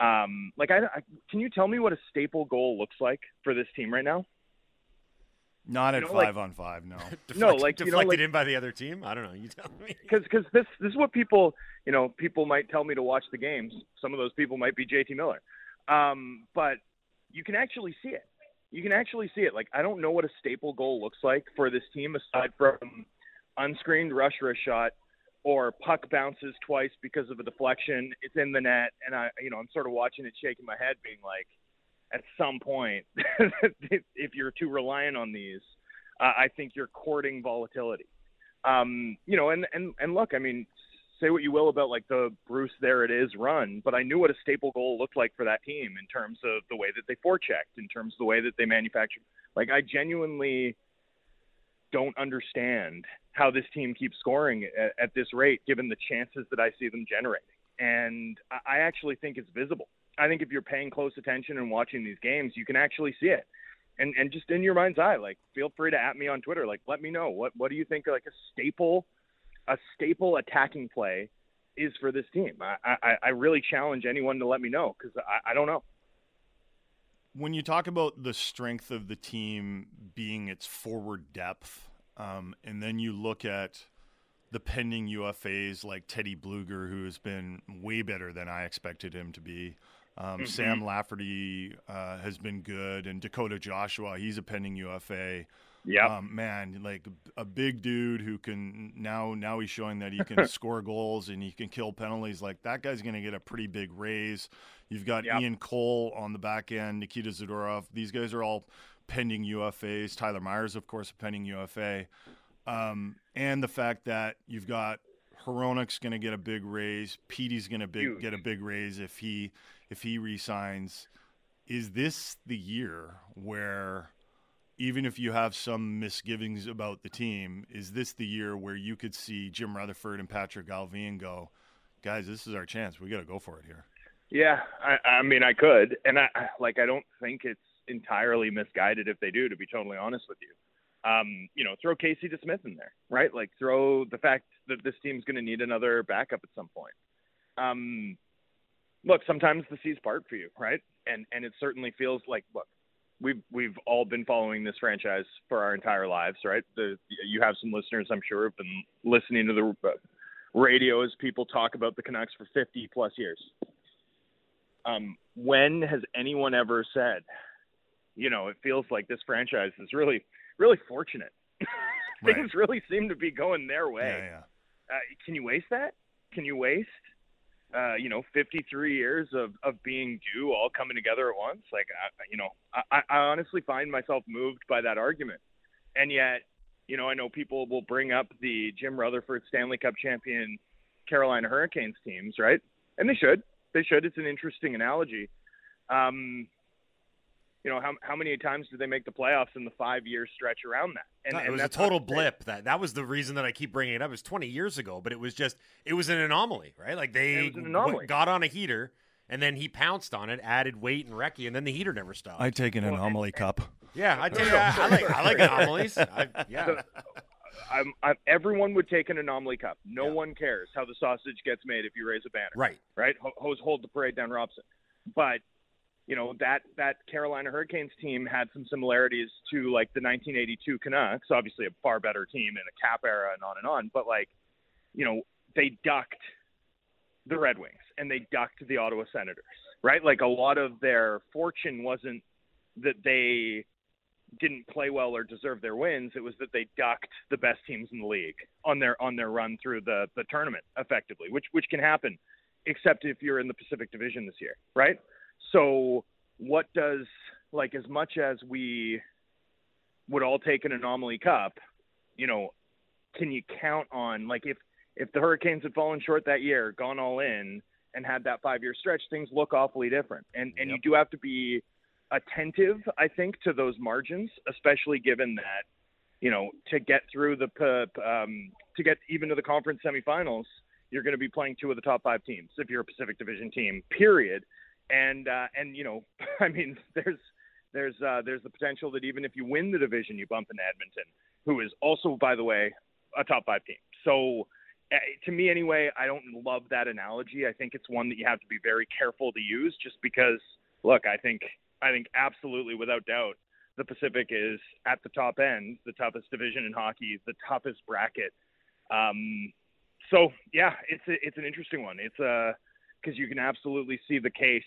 Um, like I, I can you tell me what a staple goal looks like for this team right now? Not You at know, five like- on five, no. No, like you know, deflected like, in by the other team. I don't know. You tell me. because because this this is what people you know people might tell me to watch the games. Some of those people might be JT Miller, um, but you can actually see it. You can actually see it. Like I don't know what a staple goal looks like for this team aside from unscreened rush for a shot or puck bounces twice because of a deflection. It's in the net, and I you know I'm sort of watching it, shaking my head, being like, at some point, if you're too reliant on these, uh, I think you're courting volatility. Um, you know, and, and, and look, I mean, say what you will about like the Bruce there it is run, but I knew what a staple goal looked like for that team in terms of the way that they forechecked, in terms of the way that they manufactured. Like I genuinely don't understand how this team keeps scoring at, at this rate, given the chances that I see them generating. And I actually think it's visible. I think if you're paying close attention and watching these games, you can actually see it. And and just in your mind's eye, like feel free to at me on Twitter. Like let me know what what do you think like a staple a staple attacking play is for this team. I I, I really challenge anyone to let me know because I, I don't know. When you talk about the strength of the team being its forward depth, um, and then you look at the pending UFAs like Teddy Blueger, who has been way better than I expected him to be. Um, Mhm. Sam Lafferty uh, has been good, and Dakota Joshua, he's a pending UFA. Yeah, um, man, like a big dude who can now now he's showing that he can score goals and he can kill penalties. Like that guy's going to get a pretty big raise. You've got Yep. Ian Cole on the back end, Nikita Zadorov. These guys are all pending UFAs. Tyler Myers, of course, a pending UFA. Um, and the fact that you've got Hronek's going to get a big raise. Petey's going to big, get a big raise if he if he resigns. Is this the year where, even if you have some misgivings about the team, is this the year where you could see Jim Rutherford and Patrik Allvin go, guys, this is our chance. We got to go for it here. Yeah, I, I mean, I could, and I like. I don't think it's entirely misguided if they do. To be totally honest with you, um, you know, throw Casey DeSmith in there, right? Like, throw the fact that this team's going to need another backup at some point. Um, look, sometimes the seas part for you, right? And and it certainly feels like look, we've we've all been following this franchise for our entire lives, right? The you have some listeners, I'm sure, have been listening to the uh, radio as people talk about the Canucks for 50 plus years. Um, when has anyone ever said, you know, it feels like this franchise is really, really fortunate. Things really seem to be going their way. Yeah, Uh, can you waste that? Can you waste, uh, you know, 53 years of, of being due all coming together at once? Like, I, you know, I, I honestly find myself moved by that argument. And yet, you know, I know people will bring up the Jim Rutherford Stanley Cup champion Carolina Hurricanes teams, right? And they should. They should. It's an interesting analogy. Um, you know, how how many times did they make the playoffs in the five year stretch around that? And, No, it and was a total to say- blip. That that was the reason that I keep bringing it up. It was 20 years ago, but it was just it was an anomaly, right? Like they an w- got on a heater and then he pounced on it, added weight and Recchi, and then the heater never stopped. I take an anomaly cup. yeah, I tell you, I, I like I like anomalies. I, yeah, So, I'm, I'm, everyone would take an anomaly cup. No one cares how the sausage gets made if you raise a banner. Right. Right. Ho- Hose hold the parade down Robson. But you know that that Carolina Hurricanes team had some similarities to like the 1982 Canucks. Obviously, a far better team in a cap era and on and on. But like, you know, they ducked the Red Wings and they ducked the Ottawa Senators. Right. Like a lot of their fortune wasn't that they didn't play well or deserve their wins. It was that they ducked the best teams in the league on their on their run through the the tournament effectively, which which can happen, except if you're in the Pacific Division this year, right? So what does like as much as we would all take an anomaly cup, you know, can you count on like if if the Hurricanes had fallen short that year, gone all in, and had that five year stretch, things look awfully different. And and you do have to be attentive, I think, to those margins, especially given that, you know, to get through the um, to get even to the conference semifinals, you're going to be playing two of the top five teams if you're a Pacific Division team. Period. And uh, and you know, I mean, there's there's uh, there's the potential that even if you win the division, you bump into Edmonton, who is also, by the way, a top five team. So, uh, to me anyway, I don't love that analogy. I think it's one that you have to be very careful to use, just because. Look, I think I think absolutely, without doubt, the Pacific is at the top end, the toughest division in hockey, the toughest bracket. Um, so yeah, it's a, it's an interesting one. It's a because you can absolutely see the case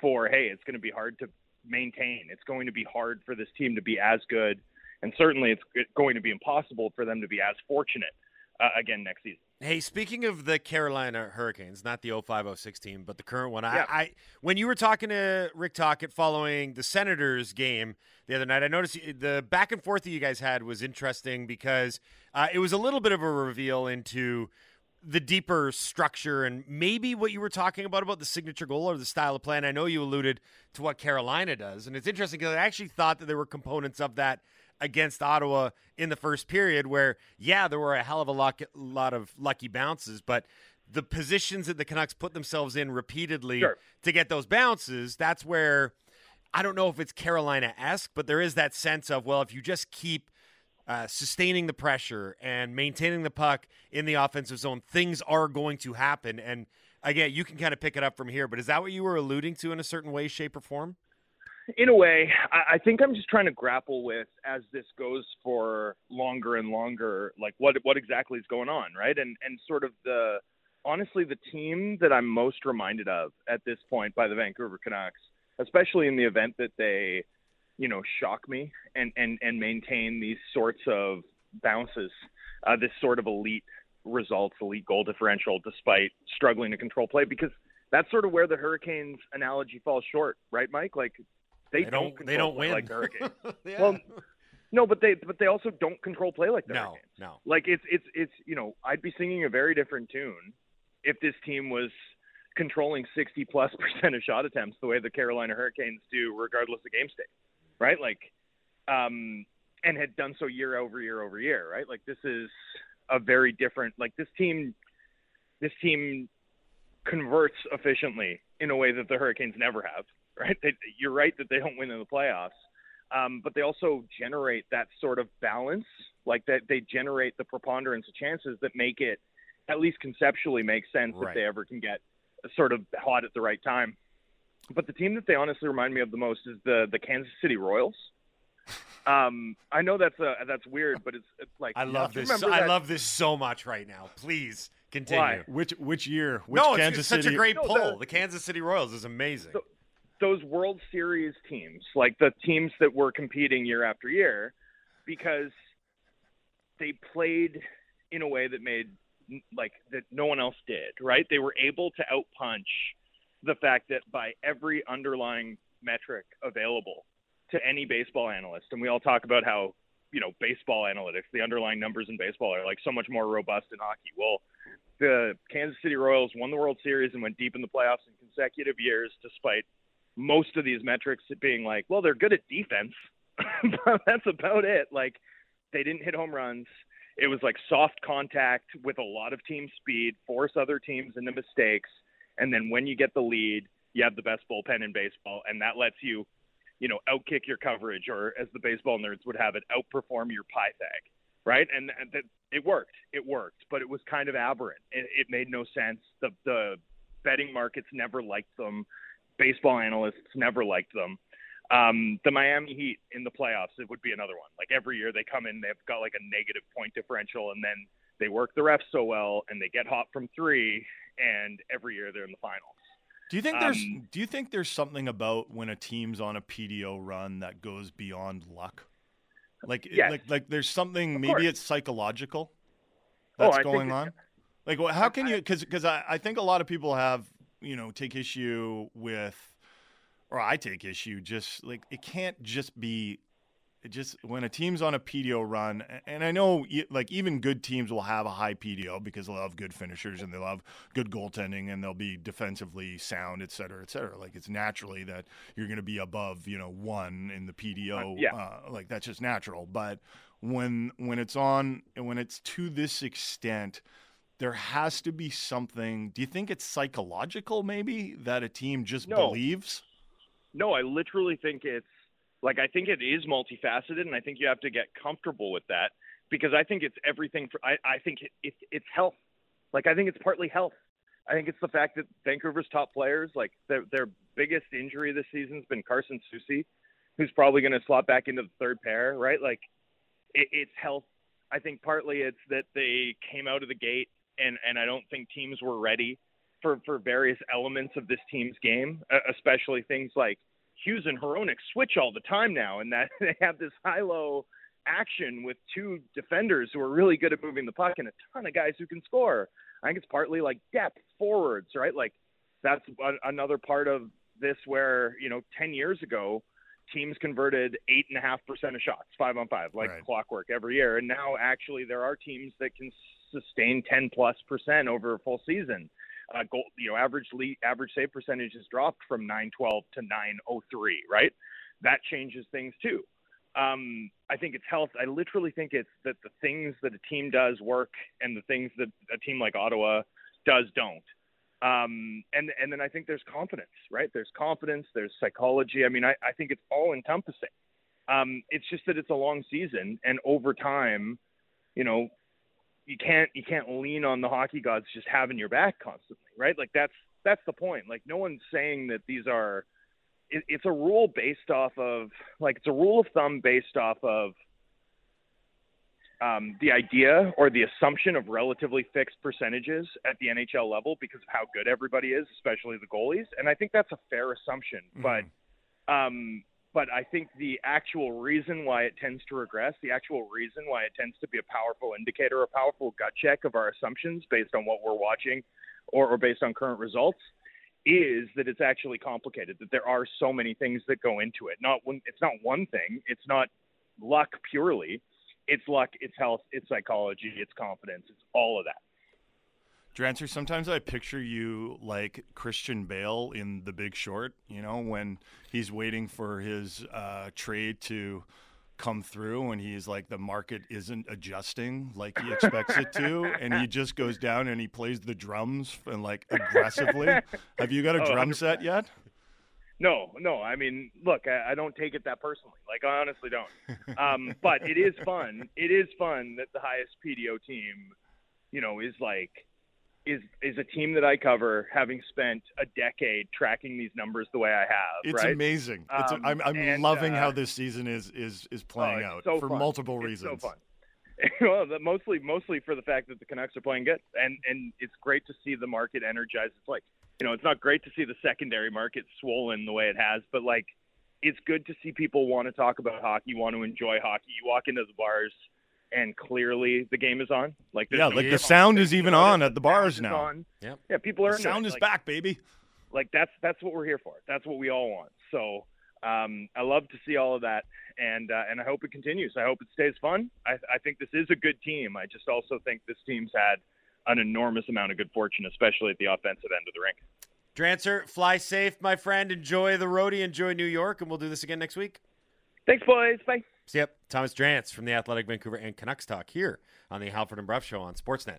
for hey, it's going to be hard to maintain. It's going to be hard for this team to be as good, and certainly it's going to be impossible for them to be as fortunate uh, again next season. Hey, speaking of the Carolina Hurricanes, not the 0506 team, but the current one. Yeah. I, I when you were talking to Rick Tocchet following the Senators game the other night, I noticed the back and forth that you guys had was interesting because uh, it was a little bit of a reveal into the deeper structure and maybe what you were talking about about the signature goal or the style of play. And I know you alluded to what Carolina does, and it's interesting because I actually thought that there were components of that against Ottawa in the first period where, yeah, there were a hell of a lot, lot of lucky bounces, but the positions that the Canucks put themselves in repeatedly Sure. to get those bounces, that's where I don't know if it's Carolina esque, but there is that sense of, well, if you just keep uh, sustaining the pressure and maintaining the puck in the offensive zone, things are going to happen. And again, you can kind of pick it up from here, but is that what you were alluding to in a certain way, shape, or form? in a way, I, think I'm just trying to grapple with as this goes for longer and longer, like what what exactly is going on, right? And and sort of the honestly the team that I'm most reminded of at this point by the Vancouver Canucks, especially in the event that they, you know, shock me and and and maintain these sorts of bounces, uh, this sort of elite results, elite goal differential, despite struggling to control play, because that's sort of where the Hurricanes analogy falls short, right, Mike? Like they, They don't, don't- they don't win. like the Hurricanes. Yeah. Well, no, but they but they also don't control play like the No, Hurricanes. no. Like it's it's it's you know I'd be singing a very different tune if this team was controlling 60 plus percent of shot attempts the way the Carolina Hurricanes do, regardless of game state, right? Like, um, and had done so year over year over year, right? Like this is a very different. Like this team, this team converts efficiently in a way that the Hurricanes never have, right? They, you're right that they don't win in the playoffs, um, but they also generate that sort of balance, like that they generate the preponderance of chances that make it, at least conceptually, make sense Right. if they ever can get sort of hot at the right time. But the team that they honestly remind me of the most is the the Kansas City Royals. Um, I know that's a, that's weird, but it's, it's like I love this. remember I love this so much right now. Please continue. Why? Which which year? Which no, Kansas it's such City? a great No, poll. the- The Kansas City Royals is amazing. those World Series teams, like the teams that were competing year after year, because they played in a way that made like that no one else did, right? They were able to outpunch the fact that by every underlying metric available to any baseball analyst, and we all talk about how you know baseball analytics, the underlying numbers in baseball are like so much more robust in hockey. Well, the Kansas City Royals won the World Series and went deep in the playoffs in consecutive years, despite most of these metrics being like, well, they're good at defense, that's about it. Like, they didn't hit home runs. It was like soft contact with a lot of team speed, force other teams into mistakes, and then when you get the lead, you have the best bullpen in baseball, and that lets you, you know, outkick your coverage, or as the baseball nerds would have it, outperform your Pythag, right? And, and that it worked. It worked, but it was kind of aberrant. It, it made no sense. The the betting markets never liked them. Baseball analysts never liked them. Um, the Miami Heat in the playoffs, it would be another one. Like every year they come in, they've got like a negative point differential, and then they work the refs so well, and they get hot from three, and every year they're in the finals. Do you think there's Um, do you think there's something about when a team's on a PDO run that goes beyond luck? Like Yes. like like there's something Of maybe course. it's psychological Oh, that's think going on. Like wh- how can you cuz cuz I, I think a lot of people have, you know, take issue with or I take issue just like it can't just be just when a team's on a PDO run, and I know like even good teams will have a high PDO because they'll have good finishers and they love good goaltending and they'll be defensively sound, et cetera, et cetera. Like it's naturally that you're going to be above, you know, one in the PDO. Uh, yeah. uh, like that's just natural. But when when it's on when it's to this extent, there has to be something. Do you think it's psychological, maybe that a team just No. believes? No, I literally think it's Like I think it is multifaceted, and I think you have to get comfortable with that because I think it's everything. For I, I think it, it, it's health. Like I think it's partly health. I think it's the fact that Vancouver's top players, like their their biggest injury this season's been Carson Soucy, who's probably going to slot back into the third pair, right? Like it, it's health. I think partly it's that they came out of the gate, and and I don't think teams were ready for for various elements of this team's game, especially things like Hughes and Hronek switch all the time now, and that they have this high low action with two defenders who are really good at moving the puck and a ton of guys who can score. I think it's partly like depth forwards, right? Like that's another part of this where you know 10 years ago teams converted eight and a half percent of shots five on five like Right. clockwork every year and now actually there are teams that can sustain 10 plus percent over a full season uh, goal, you know average lead, average save percentage has dropped from 912 to 903 right that changes things too um, I think it's health. I literally think it's that the things that a team does work and the things that a team like Ottawa does don't. Um, and and then I think there's confidence, right? There's confidence. There's psychology. I mean, I, I think it's all encompassing. Um, it's just that it's a long season, and over time, you know, you can't you can't lean on the hockey gods just having your back constantly, right? Like that's that's the point. Like no one's saying that these are. It, it's a rule based off of like it's a rule of thumb based off of um, the idea or the assumption of relatively fixed percentages at the NHL level because of how good everybody is, especially the goalies. And I think that's a fair assumption. But um, but I think the actual reason why it tends to regress, the actual reason why it tends to be a powerful indicator, a powerful gut check of our assumptions based on what we're watching or, or based on current results, is that it's actually complicated. That there are so many things that go into it. Not one. It's not one thing. It's not luck purely. It's luck. It's health. It's psychology. It's confidence. It's all of that. Drancer, sometimes I picture you like Christian Bale in The Big Short, you know, when he's waiting for his uh, trade to come through and he's like, the market isn't adjusting like he expects it to. And he just goes down and he plays the drums and like aggressively. Have you got a Oh, drum 100. set yet? No, no. I mean, look, I, I don't take it that personally. Like, I honestly don't. Um, but it is fun. It is fun that the highest PDO team, you know, is like is is a team that I cover, having spent a decade tracking these numbers the way I have. It's right? amazing. It's, Um, I'm, I'm and, loving uh, how this season is is is playing oh, out so for fun. multiple It's reasons. So fun. well, mostly mostly for the fact that the Canucks are playing good, and and it's great to see the market energized. It's like you know, it's not great to see the secondary market swollen the way it has, but like it's good to see people want to talk about hockey, want to enjoy hockey. You walk into the bars, and clearly the game is on. Like Yeah, no like the sound on. is even on at the bars sound now. on. Yep. Yeah, people are The sound is Like, back, baby. like that's that's what we're here for. That's what we all want. So um, I love to see all of that, and uh, and I hope it continues. I hope it stays fun. I, I think this is a good team. I just also think this team's had an enormous amount of good fortune, especially at the offensive end of the rink. Drancer, fly safe, my friend. Enjoy the roadie. Enjoy New York, and we'll do this again next week. Thanks, boys. Bye. So, yep, Thomas Drance from the Athletic Vancouver and Canucks Talk here on the Halford and Brough Show on Sportsnet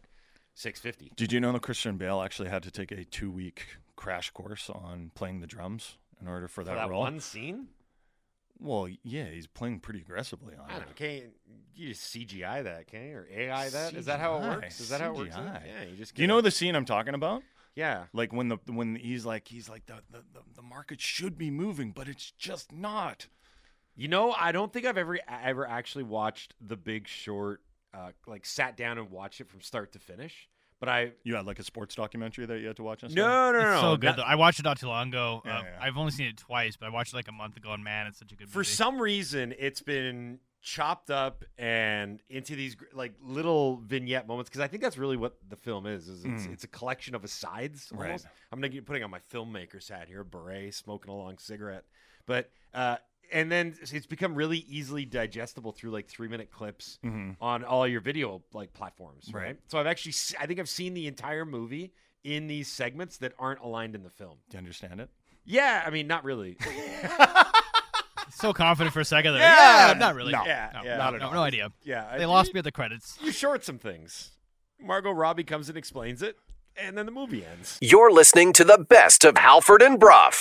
650. Did you know that Christian Bale actually had to take a two week crash course on playing the drums in order for that, For that role? one scene? Well, yeah, he's playing pretty aggressively on I it. know. Can you just CGI that, can you? Or AI that? Is that how it works? Is that how it works? CGI. Yeah, you just Do you know the scene I'm talking about? Yeah. Like when the when he's like he's like the, the, the market should be moving, but it's just not. You know, I don't think I've ever ever actually watched The Big Short, uh, like sat down and watched it from start to finish. But I You had like a sports documentary that you had to watch. And no no no It's no so good. not- though. I watched it not too long ago. Yeah, uh, yeah. I've only seen it twice, but I watched it like a month ago, and man, it's such a good for movie. some reason it's been chopped up and into these like little vignette moments because I think that's really what the film is. Is it's, Mm. it's a collection of asides. Right. Almost. I'm gonna get putting on my filmmaker's hat here, beret, smoking a long cigarette, but uh, and then it's become really easily digestible through like three minute clips Mhm. on all your video like platforms. Right. Right. So I've actually se- I think I've seen the entire movie in these segments that aren't aligned in the film. Do you understand it? Yeah, I mean not really. so confident for a second. There. Yeah, Yeah, not really. no, no, yeah, no, yeah. no, Not at no, all. no idea. Yeah, they I- lost me at the credits. you short some things. Margot Robbie comes and explains it, and then the movie ends. You're listening to the best of Halford and Brough.